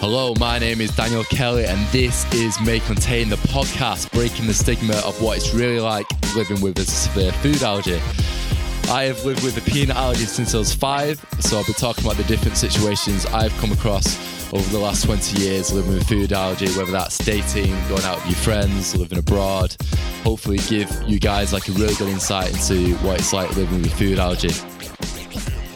Hello, my name is Daniel Kelly, and this is May Contain, the podcast breaking the stigma of what it's really like living with a severe food allergy. I have lived with a peanut allergy since I was five, so I'll be talking about the different situations I've come across over the last 20 years living with food allergy, whether that's dating, going out with your friends, living abroad. Hopefully, give you guys like a really good insight into what it's like living with food allergy.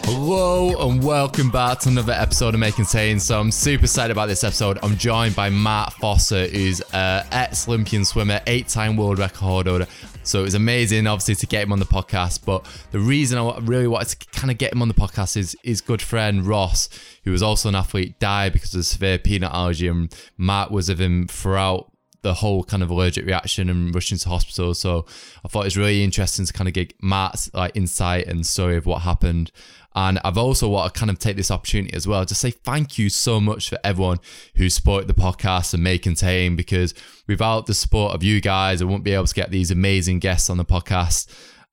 Hello and welcome back to another episode of May Contain. So I'm super excited about this episode. I'm joined by Matt Foster, who's an ex-Olympian swimmer, eight-time world record holder. So it was amazing, obviously, to get him on the podcast. But the reason I really wanted to kind of get him on the podcast is his good friend Ross, who was also an athlete, died because of severe peanut allergy. And Matt was with him throughout the whole kind of allergic reaction and rushing to hospital. So I thought it was really interesting to kind of get Matt's like insight and story of what happened. And I've also want to kind of take this opportunity as well to say thank you so much for everyone who supported the podcast and May Contain because without the support of you guys, I wouldn't be able to get these amazing guests on the podcast.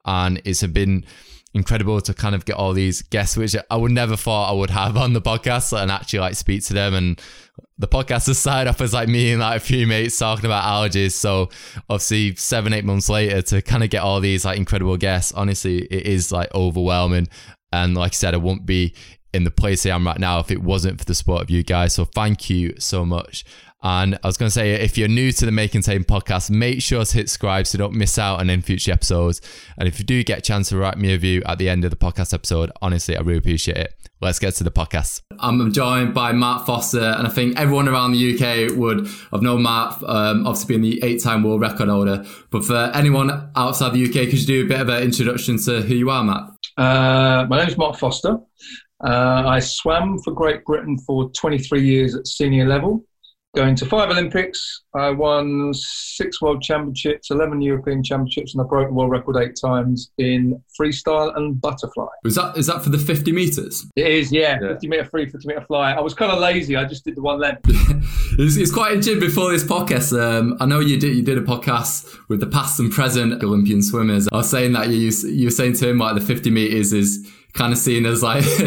And it's been incredible to kind of get all these guests, which I would never thought I would have on the podcast and actually like speak to them. And the podcast has started off as like me and like a few mates talking about allergies. So obviously seven, eight months later to kind of get all these like incredible guests, honestly, it is like overwhelming. And like I said, I won't be in the place I am right now if it wasn't for the support of you guys. So thank you so much. And I was going to say, if you're new to the May Contain podcast, make sure to hit subscribe so you don't miss out on any future episodes. And if you do get a chance to write me a review at the end of the podcast episode, honestly, I really appreciate it. Let's get to the podcast. I'm joined by Matt Foster, and I think everyone around the UK would have known Matt, um, obviously being the eight time world record holder. But for anyone outside the UK, could you do a bit of an introduction to who you are, Matt? Uh, my name is Mark Foster. Uh, I swam for Great Britain for 23 years at senior level going to five Olympics. I won six World Championships, 11 European Championships, and I broke the world record eight times in freestyle and butterfly. Was that is that for the 50 meters? It is, yeah. yeah. 50 meter free, 50 meter fly. I was kind of lazy. I just did the one length. it's, it's, quite interesting before this podcast. Um, I know you did you did a podcast with the past and present Olympian swimmers. I was saying that you you were saying to him like the 50 meters is kind of seen as like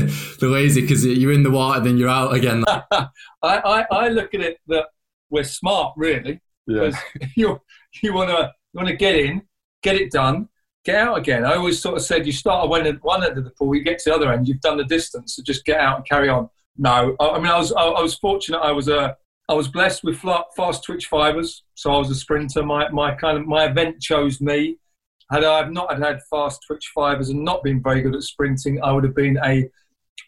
the lazy because you're in the water, then you're out again. I, I, I look at it that we're smart, really, because yeah. you you want to you want to get in, get it done, get out again. I always sort of said you start at one end, one end of the pool, you get to the other end, you've done the distance, so just get out and carry on. No, I, I mean I was I, I, was fortunate. I was a I was blessed with fast twitch fibers, so I was a sprinter. My my kind of my event chose me. Had I not had, had fast twitch fibers and not been very good at sprinting, I would have been a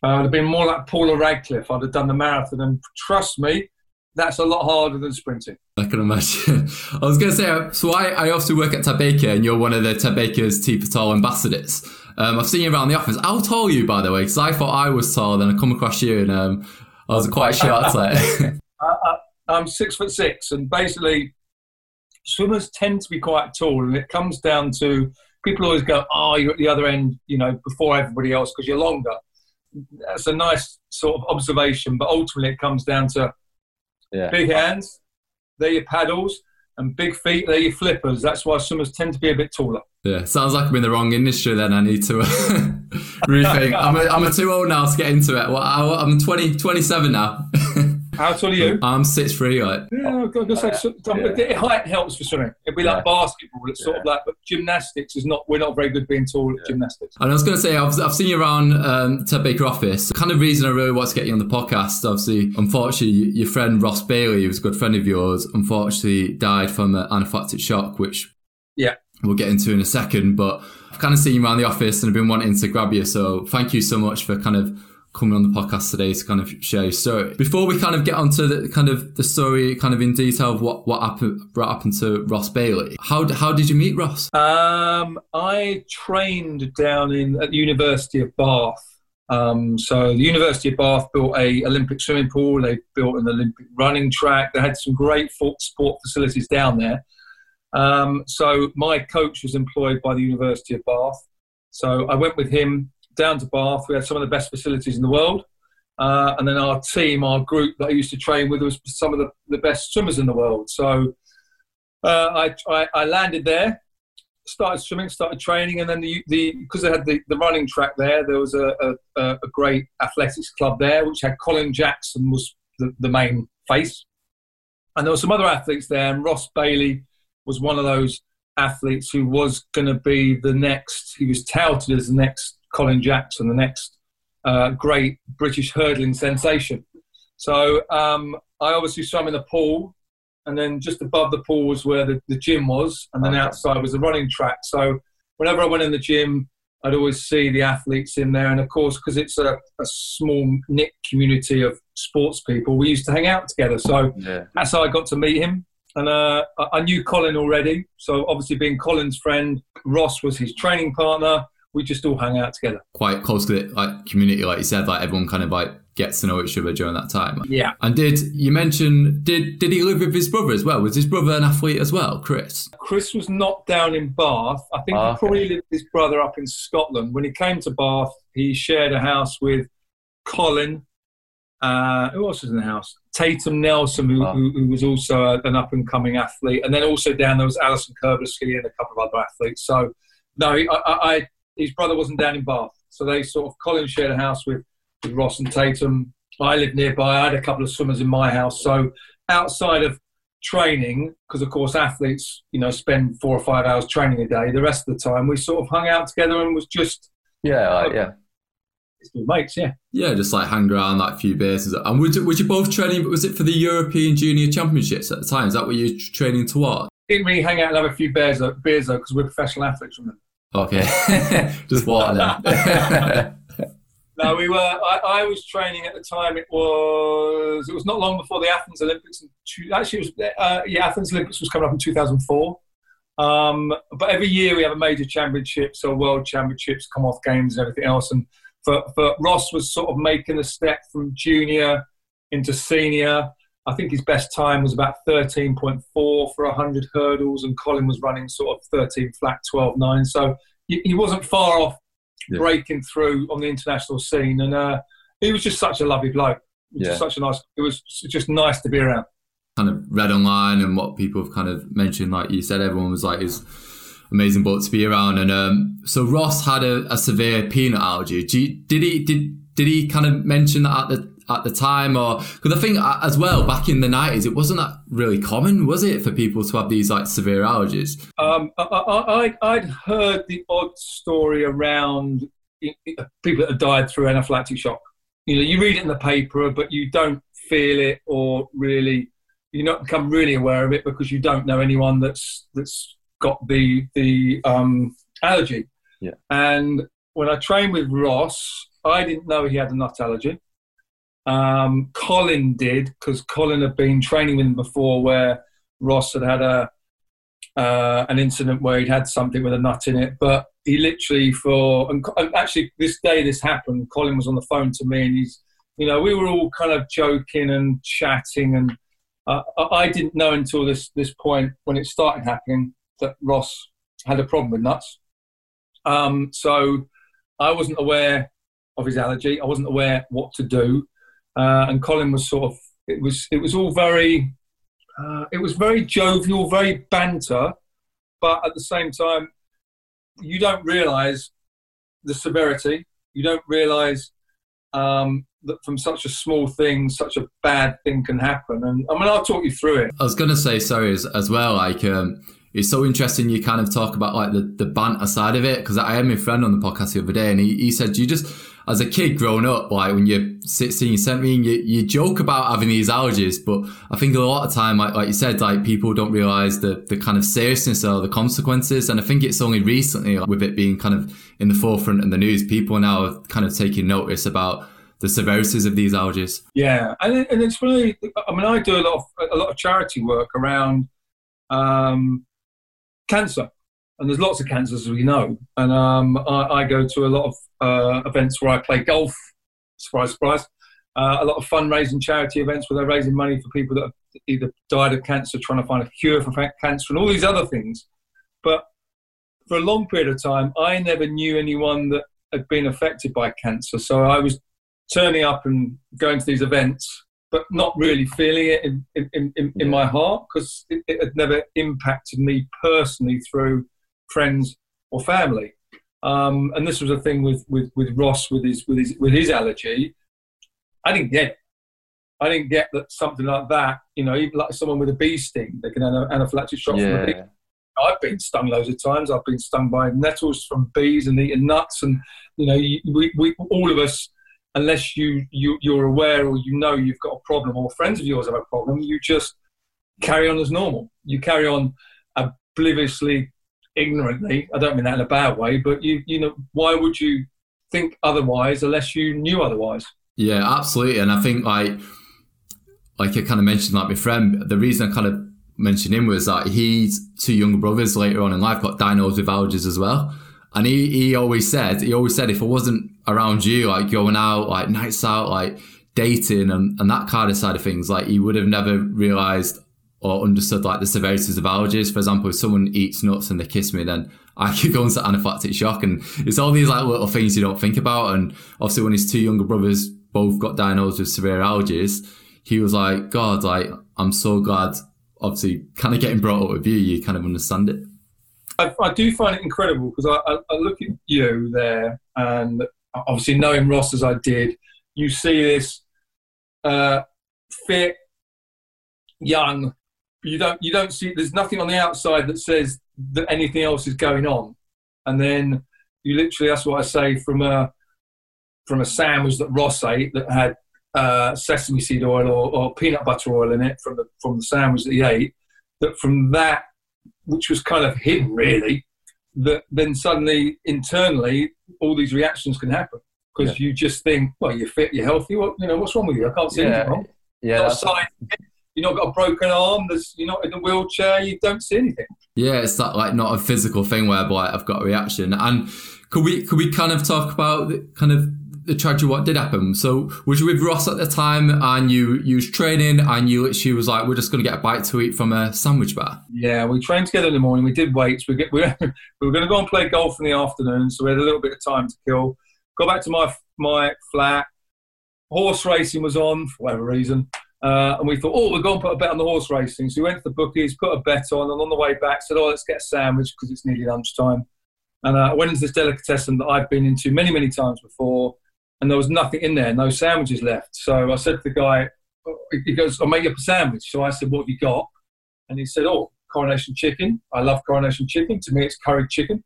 I would have been more like Paula Radcliffe. I'd have done the marathon, and trust me, that's a lot harder than sprinting. I can imagine. I was going to say, so I, I also work at Baker, and you're one of the Ted Baker's T for Tall ambassadors. Um, I've seen you around the office. How tall are you, by the way? Because I thought I was tall, then I come across you, and um, I was quite short. I, I'm six foot six, and basically, swimmers tend to be quite tall, and it comes down to people always go, "Oh, you're at the other end, you know, before everybody else because you're longer." That's a nice sort of observation, but ultimately it comes down to yeah. big hands, they're your paddles, and big feet, they're your flippers. That's why swimmers tend to be a bit taller. Yeah, sounds like I'm in the wrong industry. Then I need to uh, rethink. I'm a, I'm a too old now to get into it. Well, I'm 20, 27 now. How tall are you? I'm six three. Like. Yeah, I was say, so, yeah. height helps for swimming. It'd be like yeah. basketball. It's sort yeah. of like, but gymnastics is not. We're not very good being tall at gymnastics. And I was going to say, I've, I've seen you around um, Ted Baker office. The kind of reason I really want to get you on the podcast. Obviously, unfortunately, your friend Ross Bailey, who's a good friend of yours, unfortunately died from an anaphylactic shock, which yeah we'll get into in a second. But I've kind of seen you around the office and I've been wanting to grab you. So thank you so much for kind of coming on the podcast today to kind of share your story. Before we kind of get onto the kind of the story, kind of in detail of what what happened, what happened to Ross Bailey. How how did you meet Ross? Um, I trained down in at the University of Bath. Um, so the University of Bath built a Olympic swimming pool. They built an Olympic running track. They had some great sport facilities down there. Um, so my coach was employed by the University of Bath. So I went with him down to Bath. We had some of the best facilities in the world. Uh, and then our team, our group that I used to train with, was some of the, the best swimmers in the world. So uh, I, I, I, landed there, started swimming, started training, and then the the because they had the, the running track there, there was a, a, a great athletics club there, which had Colin Jackson was the, the main face. And there were some other athletes there, and Ross Bailey was one of those athletes who was going to be the next, he was touted as the next Colin Jackson, the next uh, great British hurdling sensation. So um, I obviously swam in the pool, and then just above the pool was where the, the gym was, and then okay. outside was the running track. So whenever I went in the gym, I'd always see the athletes in there, and of course, because it's a, a, small knit community of sports people, we used to hang out together. So yeah. that's how I got to meet him. And uh, I knew Colin already, so obviously being Colin's friend, Ross was his training partner. We just all hang out together. Quite close to the like community, like you said, like everyone kind of like gets to know each other during that time. Yeah. And did you mention did did he live with his brother as well? Was his brother an athlete as well, Chris? Chris was not down in Bath. I think oh, he probably lived with his brother up in Scotland. When he came to Bath, he shared a house with Colin. Uh, who else was in the house? Tatum Nelson, who, oh. who, who was also an up and coming athlete, and then also down there was Allison Curbishley and a couple of other athletes. So, no, I, I, I, his brother wasn't down in Bath, so they sort of Colin shared a house with with Ross and Tatum. I lived nearby. I had a couple of swimmers in my house. So outside of training, because of course athletes, you know, spend four or five hours training a day. The rest of the time, we sort of hung out together and was just yeah, uh, yeah. Mates, yeah, yeah, just like hang around like a few beers. And would you, would you both training? Was it for the European Junior Championships at the time? Is that what you're training towards? Didn't really hang out and have a few beers, beers though, because we're professional athletes, from them. Okay, just water then. no, we were. I, I, was training at the time. It was. It was not long before the Athens Olympics. Two, actually, it was. Uh, yeah, Athens Olympics was coming up in 2004. Um, but every year we have a major championship, so World Championships, Commonwealth Games, and everything else. And for, for Ross was sort of making the step from junior into senior. I think his best time was about 13.4 for 100 hurdles, and Colin was running sort of 13 flat, 12.9. So he, he wasn't far off yeah. breaking through on the international scene. And uh, he was just such a lovely bloke. Yeah. Just such a nice. It was just nice to be around. Kind of read online and what people have kind of mentioned, like you said, everyone was like, "Is amazing boat to be around." And um, so Ross had a, a severe peanut allergy. You, did he did did he kind of mention that at the at the time or because I think uh, as well back in the 90s it wasn't that really common was it for people to have these like severe allergies? Um, I, I, would heard the odd story around people that have died through anaphylactic shock. You know you read it in the paper but you don't feel it or really you not become really aware of it because you don't know anyone that's that's got the the um, allergy. Yeah. And when I trained with Ross I didn't know he had a nut allergy um, Colin did because Colin had been training with him before, where Ross had had a uh, an incident where he'd had something with a nut in it. But he literally for and, actually this day this happened. Colin was on the phone to me, and he's you know we were all kind of joking and chatting, and uh, I didn't know until this this point when it started happening that Ross had a problem with nuts. Um, so I wasn't aware of his allergy. I wasn't aware what to do uh, and Colin was sort of it was it was all very uh, it was very jovial, very banter, but at the same time, you don't realise the severity. You don't realise um, that from such a small thing, such a bad thing can happen. And I mean, I'll talk you through it. I was going to say, sorry, as, as well, like. Um, it's so interesting you kind of talk about like the, the banter side of it because I had my friend on the podcast the other day and he, he said you just as a kid growing up, like when you're 16, 17, you, you joke about having these allergies, but I think a lot of time, like, like you said, like people don't realize the, the kind of seriousness or the consequences. And I think it's only recently, like, with it being kind of in the forefront in the news, people now are kind of taking notice about the severities of these allergies. Yeah, and, and it's really, I mean, I do a lot of a lot of charity work around um, cancer and there's lots of cancers as we know. And um, I, I, go to a lot of uh, events where I play golf. Surprise, surprise. Uh, a lot of fundraising charity events where they're raising money for people that have either died of cancer, trying to find a cure for cancer, and all these other things. But for a long period of time, I never knew anyone that had been affected by cancer. So I was turning up and going to these events, but not really feeling it in, in, in, in my heart because it, it had never impacted me personally through friends or family. Um, and this was a thing with, with, with Ross with his with his with his allergy. I didn't get. I didn't get that something like that. You know, even like someone with a bee sting, they can have an anaphylactic shock yeah. from a bee. I've been stung loads of times. I've been stung by nettles from bees and eating nuts, and you know, we, we all of us, unless you, you you're aware or you know you've got a problem, or friends of yours have a problem, you just carry on as normal. You carry on obliviously, ignorantly. I don't mean that in a bad way, but you you know, why would you think otherwise unless you knew otherwise? Yeah, absolutely. And I think like like I kind of mentioned, like my friend, the reason I kind of mentioned him was that he's two younger brothers later on in life got diagnosed with allergies as well. And he, he always said, he always said, if it wasn't around you, like going out, like nights out, like dating and, and that kind of side of things, like he would have never realized or understood like the severities of allergies. For example, if someone eats nuts and they kiss me, then I could go into anaphylactic shock. And it's all these like little things you don't think about. And obviously when his two younger brothers both got diagnosed with severe allergies, he was like, God, like, I'm so glad, obviously, kind of getting brought up with you, you kind of understand it. I, I do find it incredible because I, I, I, look at you there, and obviously, knowing Ross as I did, you see this uh, fit, young. You don't, you don't see. There's nothing on the outside that says that anything else is going on, and then you literally. That's what I say from a from a sandwich that Ross ate that had uh, sesame seed oil or, or, peanut butter oil in it from the from the sandwich that he ate. That from that, which was kind of hidden really, that then suddenly internally all these reactions can happen because yeah. you just think, well, you're fit, you're healthy. What you know, what's wrong with you? I can't see yeah. anything wrong. Yeah, you're not got a broken arm. There's, you're not in a wheelchair. You don't see anything. Yeah, it's that like not a physical thing whereby I've got a reaction. And could we could we kind of talk about the, kind of the tragedy what did happen. So was you with Ross at the time and you you was training and you literally was like, we're just gonna get a bite to eat from a sandwich bar? Yeah, we trained together in the morning, we did weights, we get we, we were gonna go and play golf in the afternoon, so we had a little bit of time to kill. Go back to my my flat, horse racing was on for whatever reason. Uh, and we thought, oh, we're going to put a bet on the horse racing. So we went to the bookies, put a bet on, and on the way back said, oh, let's get a sandwich because it's nearly lunchtime. And uh, I went into this delicatessen that I've been into many, many times before and there was nothing in there, no sandwiches left. So I said to the guy, he goes, I'll make you up a sandwich. So I said, what have you got? And he said, oh, coronation chicken. I love coronation chicken. To me, it's curried chicken.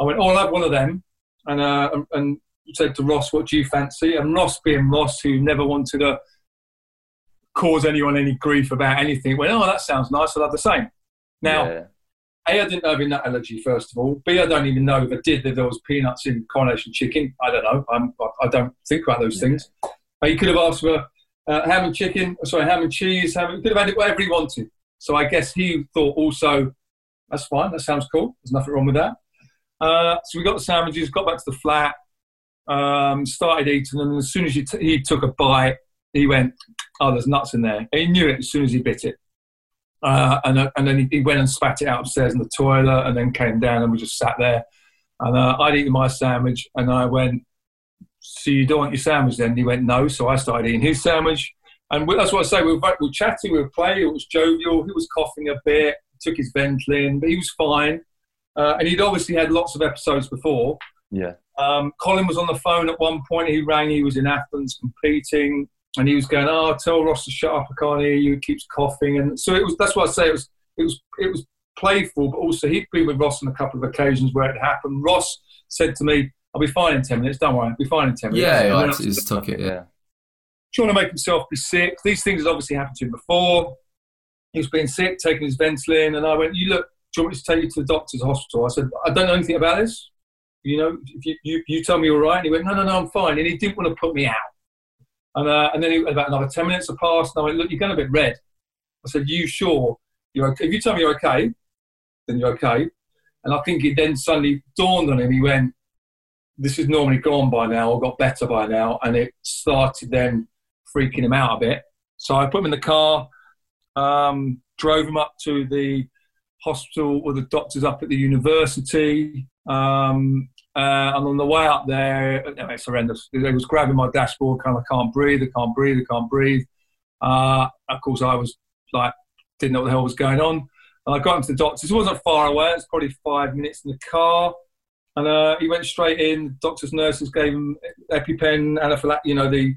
I went, oh, I'll have one of them. And, uh, and said to Ross, what do you fancy? And Ross, being Ross, who never wanted to cause anyone any grief about anything, went, oh, that sounds nice. I'll have the same. Now, yeah. A, I didn't know of nut allergy, first of all. B, I don't even know if I did that there was peanuts in coronation chicken. I don't know. I'm, I don't think about those things. But he could have asked for uh, ham and chicken, sorry, ham and cheese. Ham, he could have had it whatever he wanted. So I guess he thought also, that's fine, that sounds cool. There's nothing wrong with that. Uh, so we got the sandwiches, got back to the flat, um, started eating, and as soon as t- he took a bite, he went, oh, there's nuts in there. he knew it as soon as he bit it. Uh, and, uh, and then he, he, went and spat it out upstairs in the toilet and then came down and we just sat there. And uh, I'd eaten my sandwich and I went, So you don't want your sandwich then? And he went, No. So I started eating his sandwich. And we, that's what I say. We were, we were chatting, we were playing, it was jovial. He was coughing a bit, took his Ventolin, but he was fine. Uh, and he'd obviously had lots of episodes before. Yeah. Um, Colin was on the phone at one point. He rang. He was in Athens competing and he was going, "Oh, tell Ross to shut up. I can't hear you." He keeps coughing, and so it was. That's why I say it was. It was. It was playful, but also he'd been with Ross on a couple of occasions where it happened. Ross said to me, "I'll be fine in ten minutes. Don't worry, I'll be fine in ten minutes." Yeah, yeah he just took it. Yeah. Trying to make himself be sick. These things had obviously happened to him before. He was being sick, taking his Ventolin, and I went, "You look. Do you want me to take you to the doctor's hospital?" I said, "I don't know anything about this. You know, if you, you, you tell me you're right." And he went, "No, no, no, I'm fine." And he didn't want to put me out. And, uh, and then about another 10 minutes have passed, and I went, Look, you're going a bit red. I said, You sure? You're okay? If you tell me you're okay, then you're okay. And I think it then suddenly dawned on him. He went, This is normally gone by now, or got better by now. And it started then freaking him out a bit. So I put him in the car, um, drove him up to the hospital with the doctors up at the university. Um, uh, and on the way up there, it's horrendous. It was grabbing my dashboard, kind of, I can't breathe, I can't breathe, I can't breathe. Uh, of course, I was like, didn't know what the hell was going on. And I got into the doctor's. It wasn't far away. It was probably five minutes in the car. And uh, he went straight in. Doctors, nurses gave him EpiPen, anaphylactic, you know, the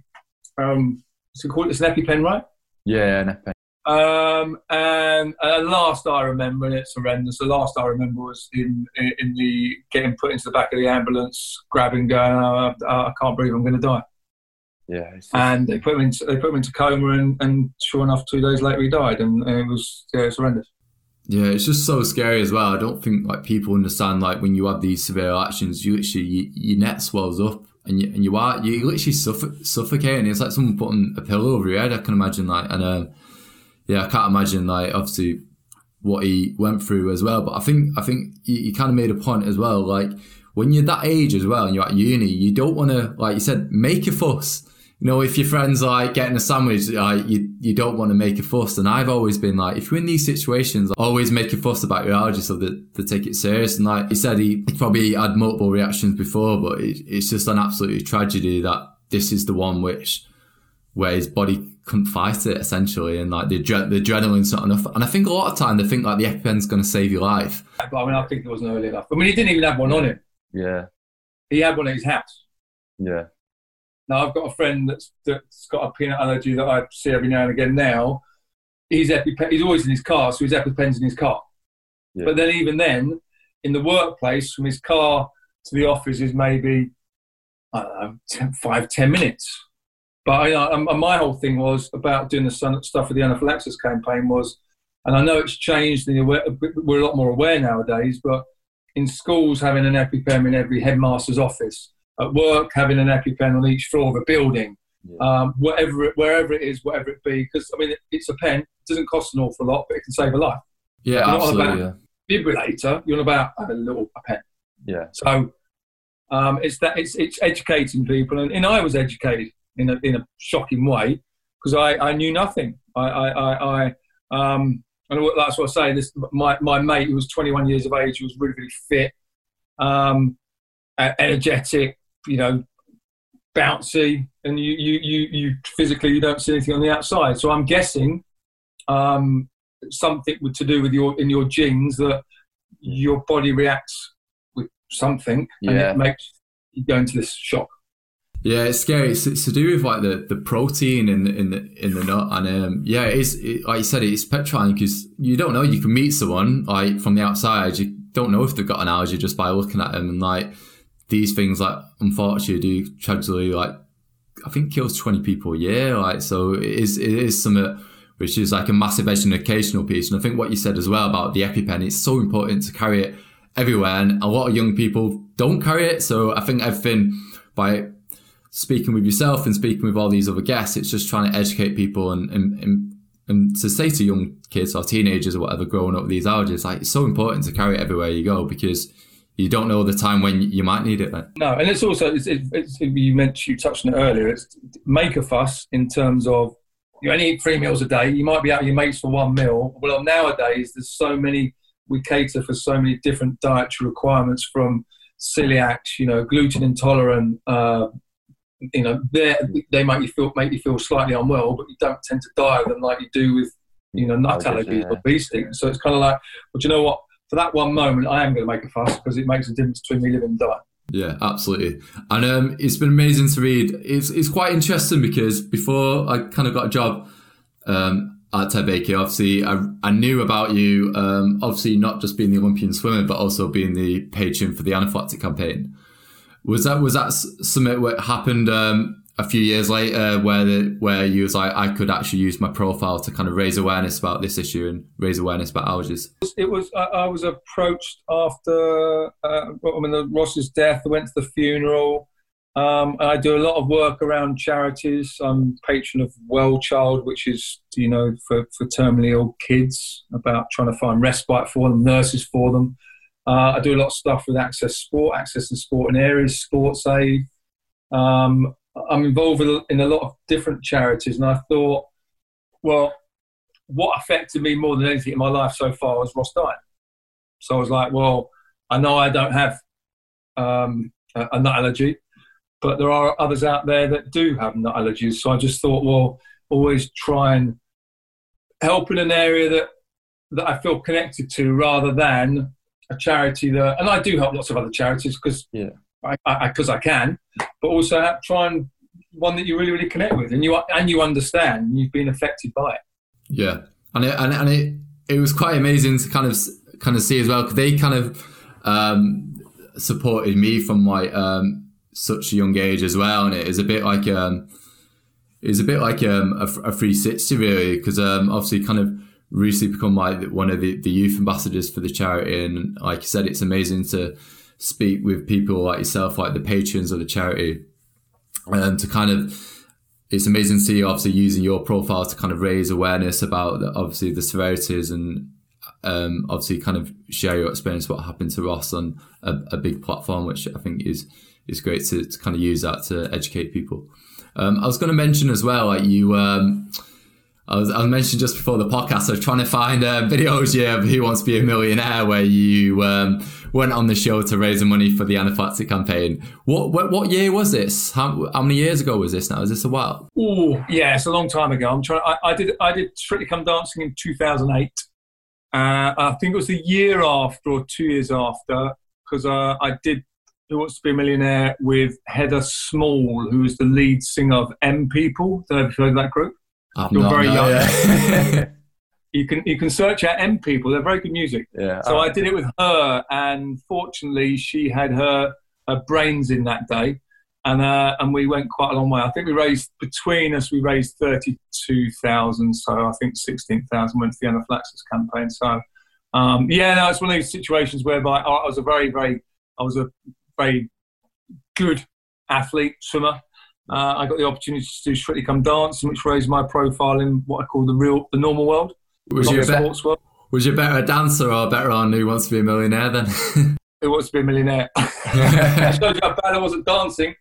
um, it's an EpiPen, right? Yeah, an EpiPen. Um, and, and last I remember, and it's horrendous. The last I remember was in in the getting put into the back of the ambulance, grabbing, going, oh, I can't breathe, I'm going to die. Yeah, just... and they put him into they put him into coma, and, and sure enough, two days later he died, and, and it was yeah, it's horrendous. Yeah, it's just so scary as well. I don't think like people understand like when you have these severe actions, you literally you, your neck swells up and you and you are you literally suffo- suffocating. It's like someone putting a pillow over your head. I can imagine like and um, yeah, I can't imagine like obviously what he went through as well. But I think I think you, kind of made a point as well. Like when you're that age as well and you're at uni, you don't want to like you said make a fuss you know, if your friends like getting a sandwich, like you, you don't want to make a fuss. And I've always been like, if you're in these situations, always make a fuss about your allergy so that they take it serious. And like he said, he, he probably had multiple reactions before, but it, it's just an absolute tragedy that this is the one which where his body couldn't fight it essentially, and like the, the adrenaline's not enough. And I think a lot of time they think like the EpiPen's going to save your life. But I mean, I think it wasn't early enough. I mean, he didn't even have one on him. Yeah. He had one at his house. Yeah. Now I've got a friend that's that's got a peanut allergy that I see every now and again. Now he's EpiPen, he's always in his car, so his EpiPen's in his car. Yeah. But then even then, in the workplace, from his car to the office is maybe I don't know, 10, five ten minutes. But I, I, my whole thing was about doing the stuff for the anaphylaxis campaign was, and I know it's changed and we're a lot more aware nowadays. But in schools, having an EpiPen in every headmaster's office at work, having an EpiPen on each floor of a building, yeah. um, whatever it, wherever it is, whatever it be. Because I mean, it, it's a pen. It doesn't cost an awful lot, but it can save a life. Yeah, you're absolutely. Not yeah. Defibrillator. You're about a little a pen. Yeah. So um, it's that it's it's educating people, and, and I was educated in a in a shocking way because I, I knew nothing. I I, I, I um, and that's what I say. This my my mate who was 21 years of age, who was really really fit, um, energetic, you know, bouncy, and you, you, you, you physically you don't see anything on the outside. So I'm guessing um, something to do with your in your genes that your body reacts with something, yeah. and it makes you go into this shock. Yeah, it's scary. It's, it's, to do with like the, the protein in the in the in the nut, and um, yeah, it's it, like you said, it's petrifying because you don't know. You can meet someone like from the outside, you don't know if they've got an allergy just by looking at them, and like these things like unfortunately do tragically like I think kills twenty people a year. Like so it is it is something which is like a massive educational piece. And I think what you said as well about the EpiPen, it's so important to carry it everywhere. And a lot of young people don't carry it. So I think everything by speaking with yourself and speaking with all these other guests, it's just trying to educate people and, and, and, and to say to young kids or teenagers or whatever growing up with these allergies, like it's so important to carry it everywhere you go because you don't know the time when you might need it. Then. No, and it's also it's, it's, you mentioned you touched on it earlier. It's make a fuss in terms of you only eat three meals a day. You might be out with your mates for one meal. Well, nowadays there's so many. We cater for so many different dietary requirements from celiac, you know, gluten intolerant. Uh, you know, they they make you feel make you feel slightly unwell, but you don't tend to die of them like you do with you know nut allergies yeah. or these things. So it's kind of like, well, do you know what? for that one moment, I am going to make a fuss because it makes a difference between me living and dying. Yeah, absolutely. And um, it's been amazing to read. It's, it's quite interesting because before I kind of got a job um, at Ted Baker, obviously I, I knew about you, um, obviously not just being the Olympian swimmer, but also being the patron for the anaphylactic campaign. Was that was that something what happened um, a few years later where the, where you was like I could actually use my profile to kind of raise awareness about this issue and raise awareness about allergies? It was I was approached after uh, I mean the Ross's death. I went to the funeral. Um, I do a lot of work around charities. I'm patron of Well Child, which is you know for, for terminally ill kids about trying to find respite for them, nurses for them. Uh, I do a lot of stuff with Access Sport, Access and Sport in Areas, Sports Aid. Um, I'm involved in a lot of different charities, and I thought, well, what affected me more than anything in my life so far was Ross dying. So I was like, well, I know I don't have um, a nut allergy, but there are others out there that do have nut allergies. So I just thought, well, always try and help in an area that that I feel connected to, rather than a charity that. And I do help lots of other charities because yeah because I, I, I, can, but also try and one that you really really connect with, and you and you understand, and you've been affected by it. Yeah, and it, and, and it it was quite amazing to kind of kind of see as well because they kind of um, supported me from like um, such a young age as well, and it is a bit like um, it's a bit like um, a, a 360 really because um, obviously kind of recently become like one of the, the youth ambassadors for the charity, and like you said, it's amazing to speak with people like yourself, like the patrons of the charity, and to kind of it's amazing to see you obviously using your profile to kind of raise awareness about the, obviously the severities and um, obviously kind of share your experience what happened to Ross on a, a big platform, which I think is is great to, to kind of use that to educate people. Um, I was going to mention as well, like you. Um, I was, I mentioned just before the podcast, I was trying to find uh, videos yeah, of Who Wants to Be a Millionaire where you um, went on the show to raise the money for the anaphylaxis campaign. What, what what year was this? How, how many years ago was this now? Is this a while? Oh, yeah, it's a long time ago. I'm trying. I, I did I did Strictly Come Dancing in 2008. Uh, I think it was the year after or two years after because uh, I did Who Wants to Be a Millionaire with Heather Small, who is the lead singer of M People. Have you heard of that group? I'm You're not, very no, young. yeah. you can you can search out M People. They're very good music. Yeah. So I did it with her, and fortunately, she had her, her brains in that day, and uh, and we went quite a long way. I think we raised between us, we raised thirty two thousand. So I think sixteen thousand went to the anaphylaxis campaign. So um, yeah, no, it's one of these situations whereby I I was a very very I was a very good athlete swimmer. Uh, I got the opportunity to do Strictly Come Dancing, which raised my profile in what I call the real, the normal world, was, you a sports world. was you better a dancer or better on Who Wants to Be a Millionaire then? Who wants to be a millionaire? I showed you how bad I was at dancing.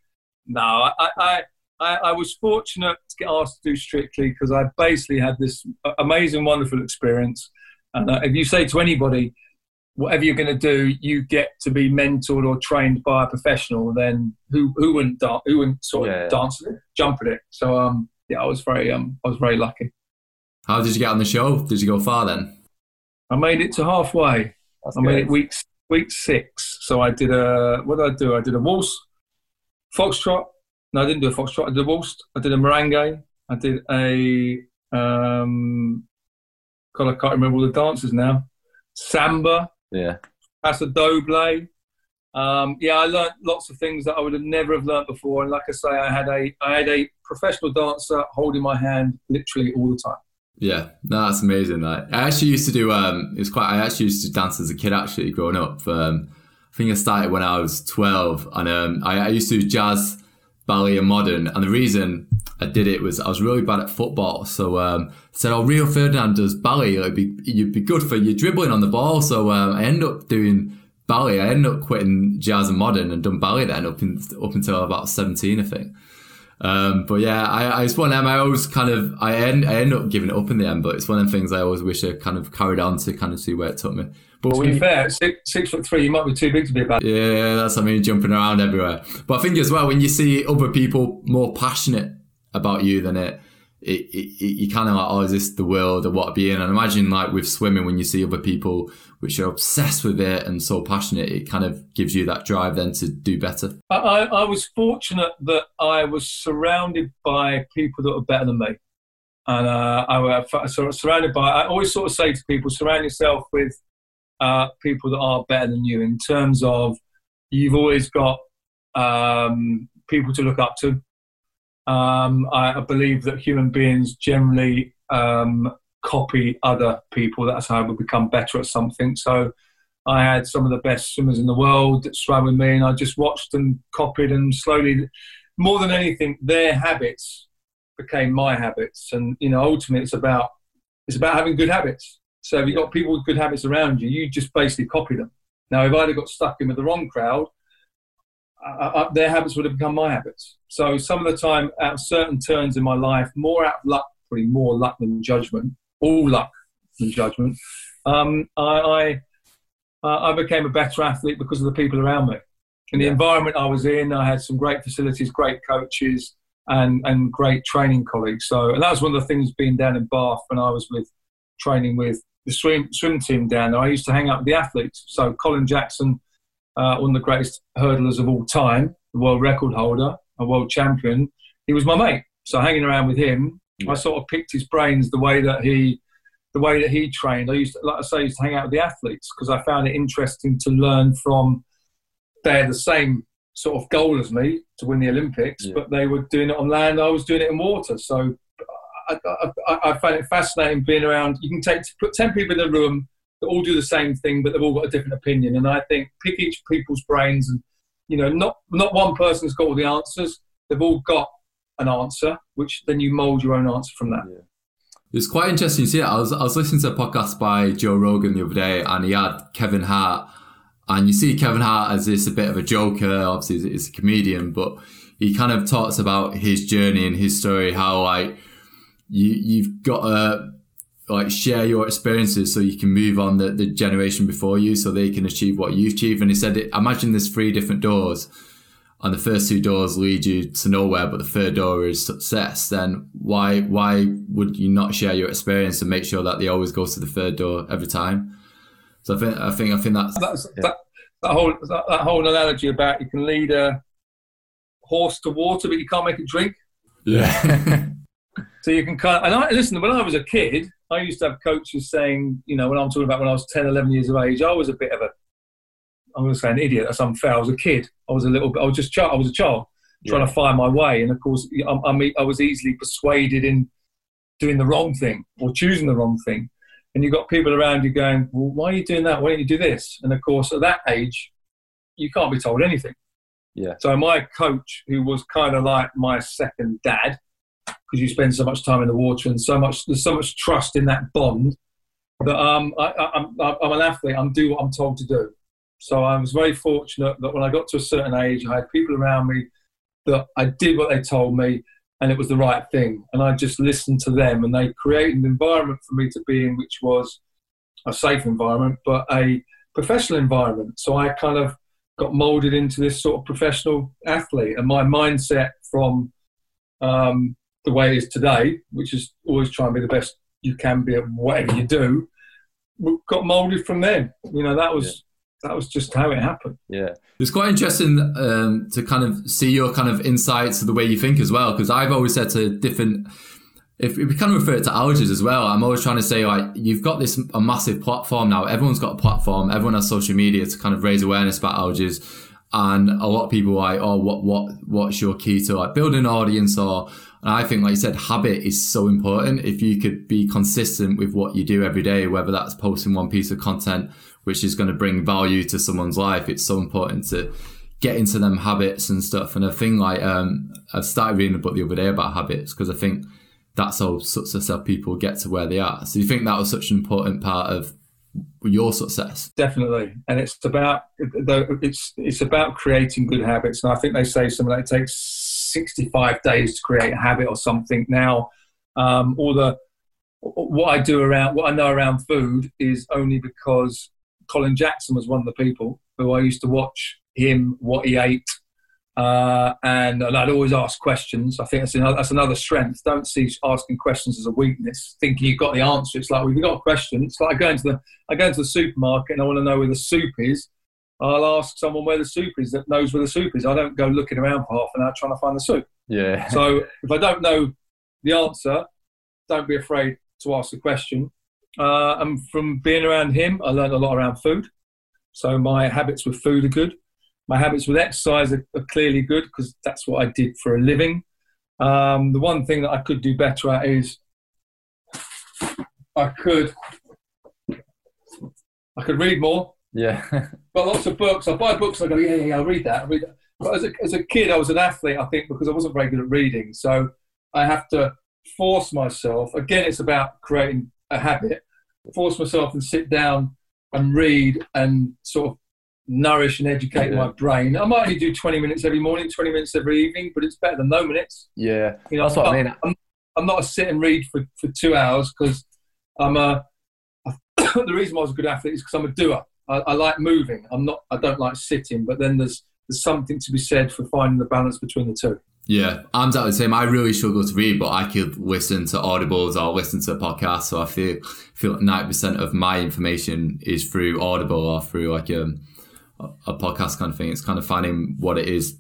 No, I, I, I, I was fortunate to get asked to do Strictly because I basically had this amazing, wonderful experience. And uh, if you say to anybody, whatever you're going to do, you get to be mentored or trained by a professional, then who who wouldn't da- who wouldn't sort of Yeah. dance at it, jump at it? So um, yeah, I was very um, I was very lucky. How did you get on the show? Did you go far then? I made it to halfway. That's I made it week week six. So I did a what did I do? I did a waltz, foxtrot. No, I didn't do a foxtrot. I did a waltz. I did a merengue. I did a um. God, I can't remember all the dances now. Samba, Yeah. paso doble. Um, yeah, I learnt lots of things that I would have never have learnt before. And like I say, I had a I had a professional dancer holding my hand literally all the time. Yeah, no, that's amazing. Like, I actually used to do. Um, it was quite. I actually used to dance as a kid. Actually, growing up, um, I think I started when I was twelve, and um, I, I used to do jazz, ballet, and modern. And the reason I did it was I was really bad at football. So um, I said, "Oh, Rio Ferdinand does ballet. It'd be you'd be good for you dribbling on the ball." So um, I ended up doing ballet. I ended up quitting jazz and modern and done ballet then up in, up until about seventeen, I think. Um, but yeah, I, I it's one of them. I always kind of I end I end up giving it up in the end, but it's one of the things I always wish I kind of carried on to kind of see where it took me. But To be fair, six, six foot three, you might be too big to be a bad. yeah, that's what I mean, jumping around everywhere. But I think as well when you see other people more passionate about you than it, it, it, it you kind of like, oh, is this the world or what I be in? And imagine like with swimming, when you see other people which are obsessed with it and so passionate, it kind of gives you that drive then to do better. I, I, I was fortunate that I was surrounded by people that were better than me. And uh, I was sort of surrounded by, I always sort of say to people, surround yourself with uh, people that are better than you in terms of you've always got um, people to look up to. Um, I, I believe that human beings generally um, copy other people. That's how we become better at something. So I had some of the best swimmers in the world that swam with me, and I just watched them, copied, and slowly, more than anything, their habits became my habits. And you know, ultimately, it's about it's about having good habits. So if you've got people with good habits around you, you just basically copy them. Now, if I'd have got stuck in with the wrong crowd, uh, uh, their habits would have become my habits. So some of the time, at certain turns in my life, more out of luck, probably more luck than judgment, all luck than judgment, um, I, I, uh, I became a better athlete because of the people around me. In the environment I was in, I had some great facilities, great coaches, and, and great training colleagues. So, and that was one of the things being down in Bath when I was with training with the swim, swim team down there. I used to hang out with the athletes. So Colin Jackson, uh, one of the greatest hurdlers of all time, the world record holder, a world champion. he was my mate. So hanging around with him, Yeah. I sort of picked his brains the way that he, the way that he trained. I used, to, like I say, I used to hang out with the athletes because I found it interesting to learn from. They're the same sort of goal as me to win the Olympics, Yeah. but they were doing it on land. I was doing it in water. So I, I, I, I found it fascinating being around. You can take put ten people in a room that all do the same thing, but they've all got a different opinion. And I think pick each people's brains, and you know, not not one person's got all the answers. They've all got an answer, which then you mould your own answer from that. It's quite interesting to see. I was I was listening to a podcast by Joe Rogan the other day, and he had Kevin Hart, and you see Kevin Hart as this a bit of a joker. Obviously, he's- a comedian, but he kind of talks about his journey and his story. How like you you've got to like share your experiences so you can move on the, the generation before you, so they can achieve what you've achieved. And he said, imagine there's three different doors and the first two doors lead you to nowhere, but the third door is success, then why why would you not share your experience and make sure that they always go to the third door every time? So I think I think I think that's That's, that, that whole that, that whole analogy about you can lead a horse to water, but you can't make it drink. yeah So you can kind of, and I listen, when I was a kid, I used to have coaches saying, you know, when I'm talking about when I was 10, 11 years of age, I was a bit of a, I'm going to say an idiot, that's unfair. I was a kid. I was a little bit, I was just, child, I was a child trying to find my way. And of course, I, I, I was easily persuaded in doing the wrong thing or choosing the wrong thing. And you've got people around you going, well, why are you doing that? Why don't you do this? And of course, at that age, you can't be told anything. Yeah. So my coach, who was kind of like my second dad, because you spend so much time in the water and so much there's so much trust in that bond that um, I, I, I'm, I'm an athlete. I'm do what I'm told to do. So I was very fortunate that when I got to a certain age, I had people around me that I did what they told me, and it was the right thing. And I just listened to them, and they created an environment for me to be in, which was a safe environment, but a professional environment. So I kind of got molded into this sort of professional athlete, and my mindset from um, the way it is today, which is always try and be the best you can be at whatever you do, got molded from then. You know, that was that was just how it happened. Yeah. It's quite interesting um, to kind of see your kind of insights of the way you think as well, because I've always said to different, if we kind of refer it to allergies as well, I'm always trying to say like you've got this a massive platform now. Everyone's got a platform. Everyone has social media to kind of raise awareness about allergies, and a lot of people are like, oh, what what what's your key to like building an audience or. And I think, like you said, habit is so important. If you could be consistent with what you do every day, whether that's posting one piece of content which is going to bring value to someone's life, it's so important to get into them habits and stuff. And I think like um, I started reading a book the other day about habits because I think that's how successful people get to where they are. So you think that was such an important part of your success? Definitely, and it's about it's it's about creating good habits. And I think they say something it takes 65 days to create a habit or something. Now, um, all the what I do around what I know around food is only because Colin Jackson was one of the people who I used to watch him what he ate. Uh, and, I'd always ask questions. I think that's another, that's another strength. Don't see asking questions as a weakness, thinking you've got the answer. It's like, well, you've got a question, it's like I go into the, I go into the supermarket and I want to know where the soup is. I'll ask someone where the soup is that knows where the soup is. I don't go looking around for half an hour trying to find the soup. Yeah. So if I don't know the answer, don't be afraid to ask the question. Uh, and from being around him, I learned a lot around food. So my habits with food are good. My habits with exercise are, are clearly good because that's what I did for a living. Um, the one thing that I could do better at is I could I could read more. Yeah. Got lots of books. I buy books. I go, yeah, yeah, yeah. I'll read that. I'll read that. But as a, as a kid, I was an athlete. I think because I wasn't very good at reading, so I have to force myself. Again, it's about creating a habit. Force myself and sit down and read and sort of nourish and educate Yeah. my brain. I might only do 20 minutes every morning, 20 minutes every evening, but it's better than no minutes. yeah. You know, That's what I I'm mean. I'm, I'm not a sit and read for, for two hours because I'm a. the reason why I was a good athlete is because I'm a doer. I, I like moving. I'm not. I don't like sitting. But then there's there's something to be said for finding the balance between the two. Yeah, I'm exactly the same. I really struggle to read, but I could listen to audibles or listen to a podcast. So I feel feel like ninety percent of my information is through Audible or through like um, a a podcast kind of thing. It's kind of finding what it is,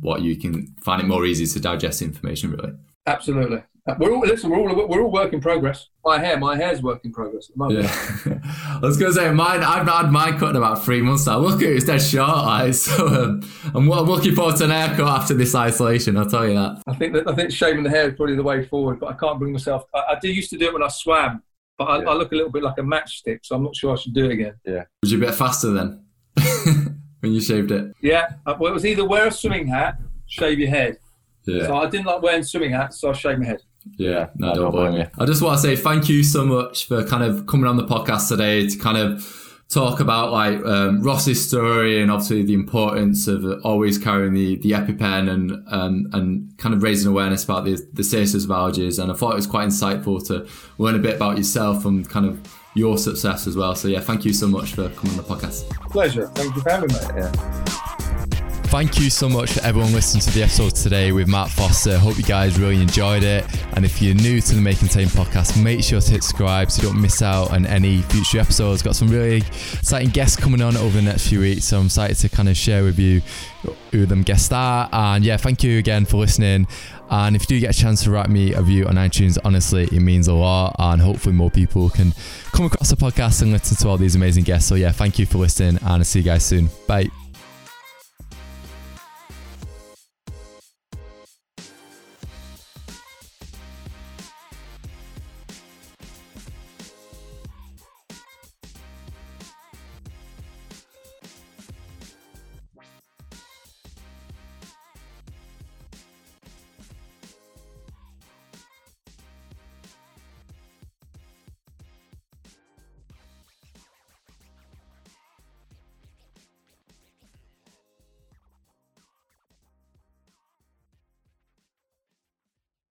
what you can find it more easy to digest information really. Absolutely. We're all listen. We're all we're all work in progress. My hair, my hair's work in progress at the moment. Yeah, I was gonna say mine. I've had mine cut in about three months now. Look at it, it's dead short, eyes. So um, I'm, I'm, looking forward to an haircut after this isolation. I'll tell you that. I think that I think shaving the hair is probably the way forward, but I can't bring myself. I, I did used to do it when I swam, but I, Yeah. I look a little bit like a matchstick, so I'm not sure I should do it again. Yeah. Was you a bit faster then when you shaved it? Yeah, uh, well, it was either wear a swimming hat, shave your head. Yeah. So I didn't like wearing swimming hats, so I shaved my head. Yeah, no, I don't blame you. I just want to say thank you so much for kind of coming on the podcast today to kind of talk about like um, Ross's story and obviously the importance of always carrying the the EpiPen and um, and kind of raising awareness about the the status of allergies. And I thought it was quite insightful to learn a bit about yourself and kind of your success as well. So yeah, thank you so much for coming on the podcast. Pleasure. Thank you for having me. Yeah. Thank you so much for everyone listening to the episode today with Mark Foster. Hope you guys really enjoyed it. And if you're new to the May Contain podcast, make sure to hit subscribe so you don't miss out on any future episodes. Got some really exciting guests coming on over the next few weeks. So I'm excited to kind of share with you who them guests are. And yeah, thank you again for listening. And if you do get a chance to write me a review on iTunes, honestly, it means a lot. And hopefully more people can come across the podcast and listen to all these amazing guests. So yeah, thank you for listening and I'll see you guys soon. Bye.